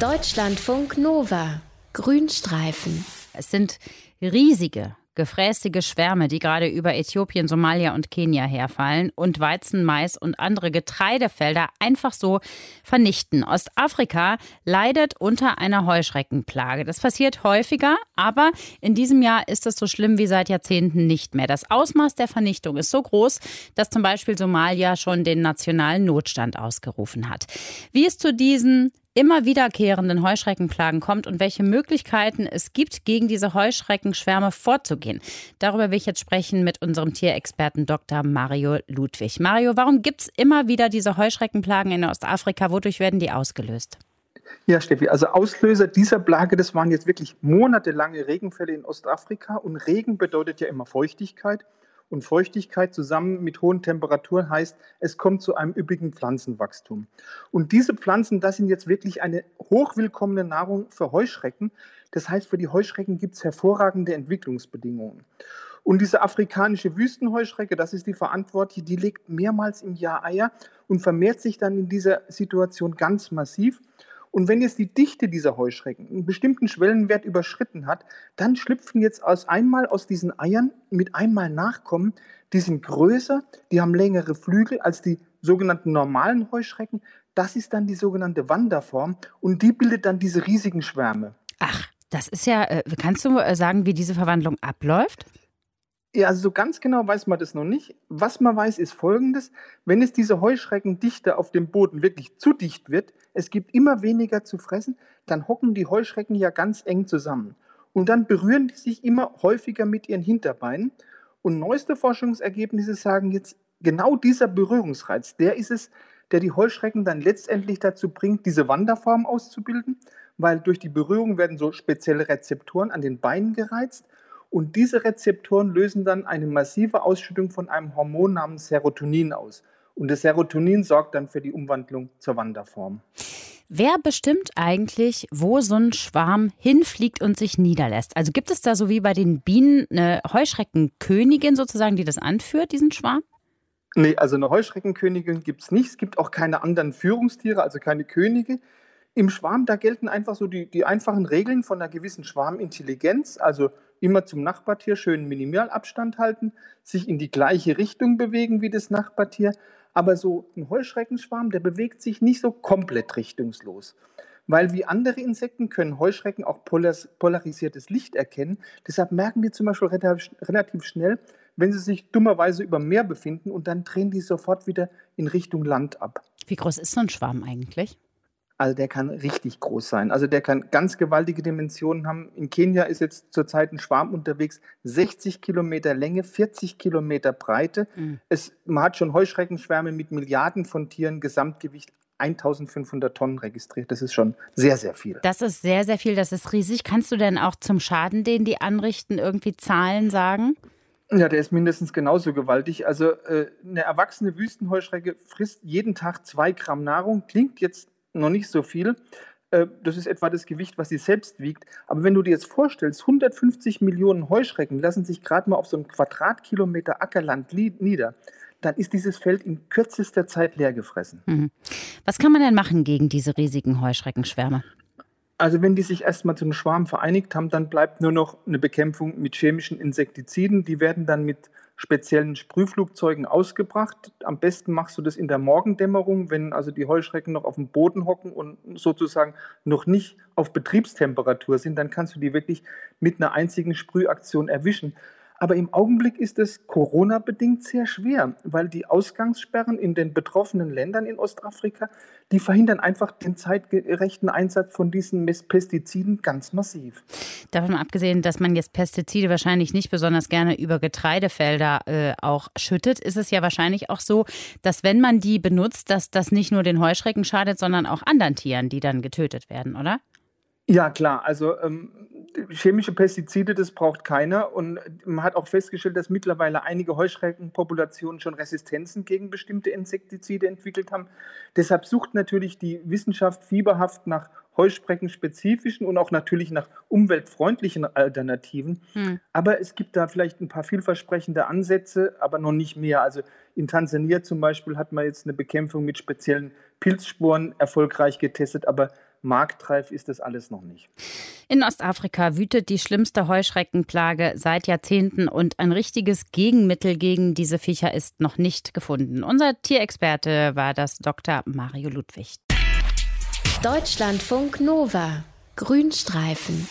Deutschlandfunk Nova. Grünstreifen. Es sind riesige gefräßige Schwärme, die gerade über Äthiopien, Somalia und Kenia herfallen und Weizen, Mais und andere Getreidefelder einfach so vernichten. Ostafrika leidet unter einer Heuschreckenplage. Das passiert häufiger, aber in diesem Jahr ist es so schlimm wie seit Jahrzehnten nicht mehr. Das Ausmaß der Vernichtung ist so groß, dass zum Beispiel Somalia schon den nationalen Notstand ausgerufen hat. Wie es zu diesen immer wiederkehrenden Heuschreckenplagen kommt und welche Möglichkeiten es gibt, gegen diese Heuschreckenschwärme vorzugehen. Darüber will ich jetzt sprechen mit unserem Tierexperten Dr. Mario Ludwig. Mario, warum gibt es immer wieder diese Heuschreckenplagen in Ostafrika? Wodurch werden die ausgelöst? Ja, Steffi, also Auslöser dieser Plage, das waren jetzt wirklich monatelange Regenfälle in Ostafrika. Und Regen bedeutet ja immer Feuchtigkeit und Feuchtigkeit zusammen mit hohen Temperaturen heißt, es kommt zu einem üppigen Pflanzenwachstum. Und diese Pflanzen, das sind jetzt wirklich eine hochwillkommene Nahrung für Heuschrecken. Das heißt, für die Heuschrecken gibt es hervorragende Entwicklungsbedingungen. Und diese afrikanische Wüstenheuschrecke, das ist die Verantwortliche, die legt mehrmals im Jahr Eier und vermehrt sich dann in dieser Situation ganz massiv. Und wenn jetzt die Dichte dieser Heuschrecken einen bestimmten Schwellenwert überschritten hat, dann schlüpfen jetzt aus einmal aus diesen Eiern mit einmal Nachkommen, die sind größer, die haben längere Flügel als die sogenannten normalen Heuschrecken. Das ist dann die sogenannte Wanderform und die bildet dann diese riesigen Schwärme. Ach, das ist ja, äh, kannst du äh, sagen, wie diese Verwandlung abläuft? Ja, also so ganz genau weiß man das noch nicht. Was man weiß, ist Folgendes. Wenn es diese Heuschreckendichte auf dem Boden wirklich zu dicht wird, es gibt immer weniger zu fressen, dann hocken die Heuschrecken ja ganz eng zusammen. Und dann berühren die sich immer häufiger mit ihren Hinterbeinen. Und neueste Forschungsergebnisse sagen jetzt, genau dieser Berührungsreiz, der ist es, der die Heuschrecken dann letztendlich dazu bringt, diese Wanderform auszubilden, weil durch die Berührung werden so spezielle Rezeptoren an den Beinen gereizt und diese Rezeptoren lösen dann eine massive Ausschüttung von einem Hormon namens Serotonin aus. Und das Serotonin sorgt dann für die Umwandlung zur Wanderform. Wer bestimmt eigentlich, wo so ein Schwarm hinfliegt und sich niederlässt? Also gibt es da so wie bei den Bienen eine Heuschreckenkönigin sozusagen, die das anführt, diesen Schwarm? Nee, also eine Heuschreckenkönigin gibt es nicht. Es gibt auch keine anderen Führungstiere, also keine Könige. Im Schwarm, da gelten einfach so die, die einfachen Regeln von einer gewissen Schwarmintelligenz. Also immer zum Nachbartier schön Minimalabstand halten, sich in die gleiche Richtung bewegen wie das Nachbartier. Aber so ein Heuschreckenschwarm, der bewegt sich nicht so komplett richtungslos. Weil wie andere Insekten können Heuschrecken auch polarisiertes Licht erkennen. Deshalb merken die zum Beispiel relativ schnell, wenn sie sich dummerweise über Meer befinden und dann drehen die sofort wieder in Richtung Land ab. Wie groß ist so ein Schwarm eigentlich? Also der kann richtig groß sein. Also der kann ganz gewaltige Dimensionen haben. In Kenia ist jetzt zurzeit ein Schwarm unterwegs, 60 Kilometer Länge, 40 Kilometer Breite. Mhm. Es, man hat schon Heuschreckenschwärme mit Milliarden von Tieren, Gesamtgewicht 1500 Tonnen registriert. Das ist schon sehr, sehr viel. Das ist sehr, sehr viel. Das ist riesig. Kannst du denn auch zum Schaden, den die anrichten, irgendwie Zahlen sagen? Ja, der ist mindestens genauso gewaltig. Also äh, eine erwachsene Wüstenheuschrecke frisst jeden Tag zwei Gramm Nahrung. Klingt jetzt noch nicht so viel. Äh, das ist etwa das Gewicht, was sie selbst wiegt. Aber wenn du dir jetzt vorstellst, 150 Millionen Heuschrecken lassen sich gerade mal auf so einem Quadratkilometer Ackerland nieder, dann ist dieses Feld in kürzester Zeit leer gefressen. Mhm. Was kann man denn machen gegen diese riesigen Heuschreckenschwärme? Also wenn die sich erstmal zu einem Schwarm vereinigt haben, dann bleibt nur noch eine Bekämpfung mit chemischen Insektiziden. Die werden dann mit speziellen Sprühflugzeugen ausgebracht. Am besten machst du das in der Morgendämmerung, wenn also die Heuschrecken noch auf dem Boden hocken und sozusagen noch nicht auf Betriebstemperatur sind, dann kannst du die wirklich mit einer einzigen Sprühaktion erwischen. Aber im Augenblick ist es Corona-bedingt sehr schwer, weil die Ausgangssperren in den betroffenen Ländern in Ostafrika, die verhindern einfach den zeitgerechten Einsatz von diesen Pestiziden ganz massiv. Davon abgesehen, dass man jetzt Pestizide wahrscheinlich nicht besonders gerne über Getreidefelder äh, auch schüttet, ist es ja wahrscheinlich auch so, dass wenn man die benutzt, dass das nicht nur den Heuschrecken schadet, sondern auch anderen Tieren, die dann getötet werden, oder? Ja, klar. Also ähm, chemische Pestizide, das braucht keiner. Und man hat auch festgestellt, dass mittlerweile einige Heuschreckenpopulationen schon Resistenzen gegen bestimmte Insektizide entwickelt haben. Deshalb sucht natürlich die Wissenschaft fieberhaft nach Heuschreckenspezifischen und auch natürlich nach umweltfreundlichen Alternativen. Hm. Aber es gibt da vielleicht ein paar vielversprechende Ansätze, aber noch nicht mehr. Also in Tansania zum Beispiel hat man jetzt eine Bekämpfung mit speziellen Pilzsporen erfolgreich getestet, aber marktreif ist das alles noch nicht. In Ostafrika wütet die schlimmste Heuschreckenplage seit Jahrzehnten und ein richtiges Gegenmittel gegen diese Viecher ist noch nicht gefunden. Unser Tierexperte war das Dr. Mario Ludwig. Deutschlandfunk Nova. Grünstreifen.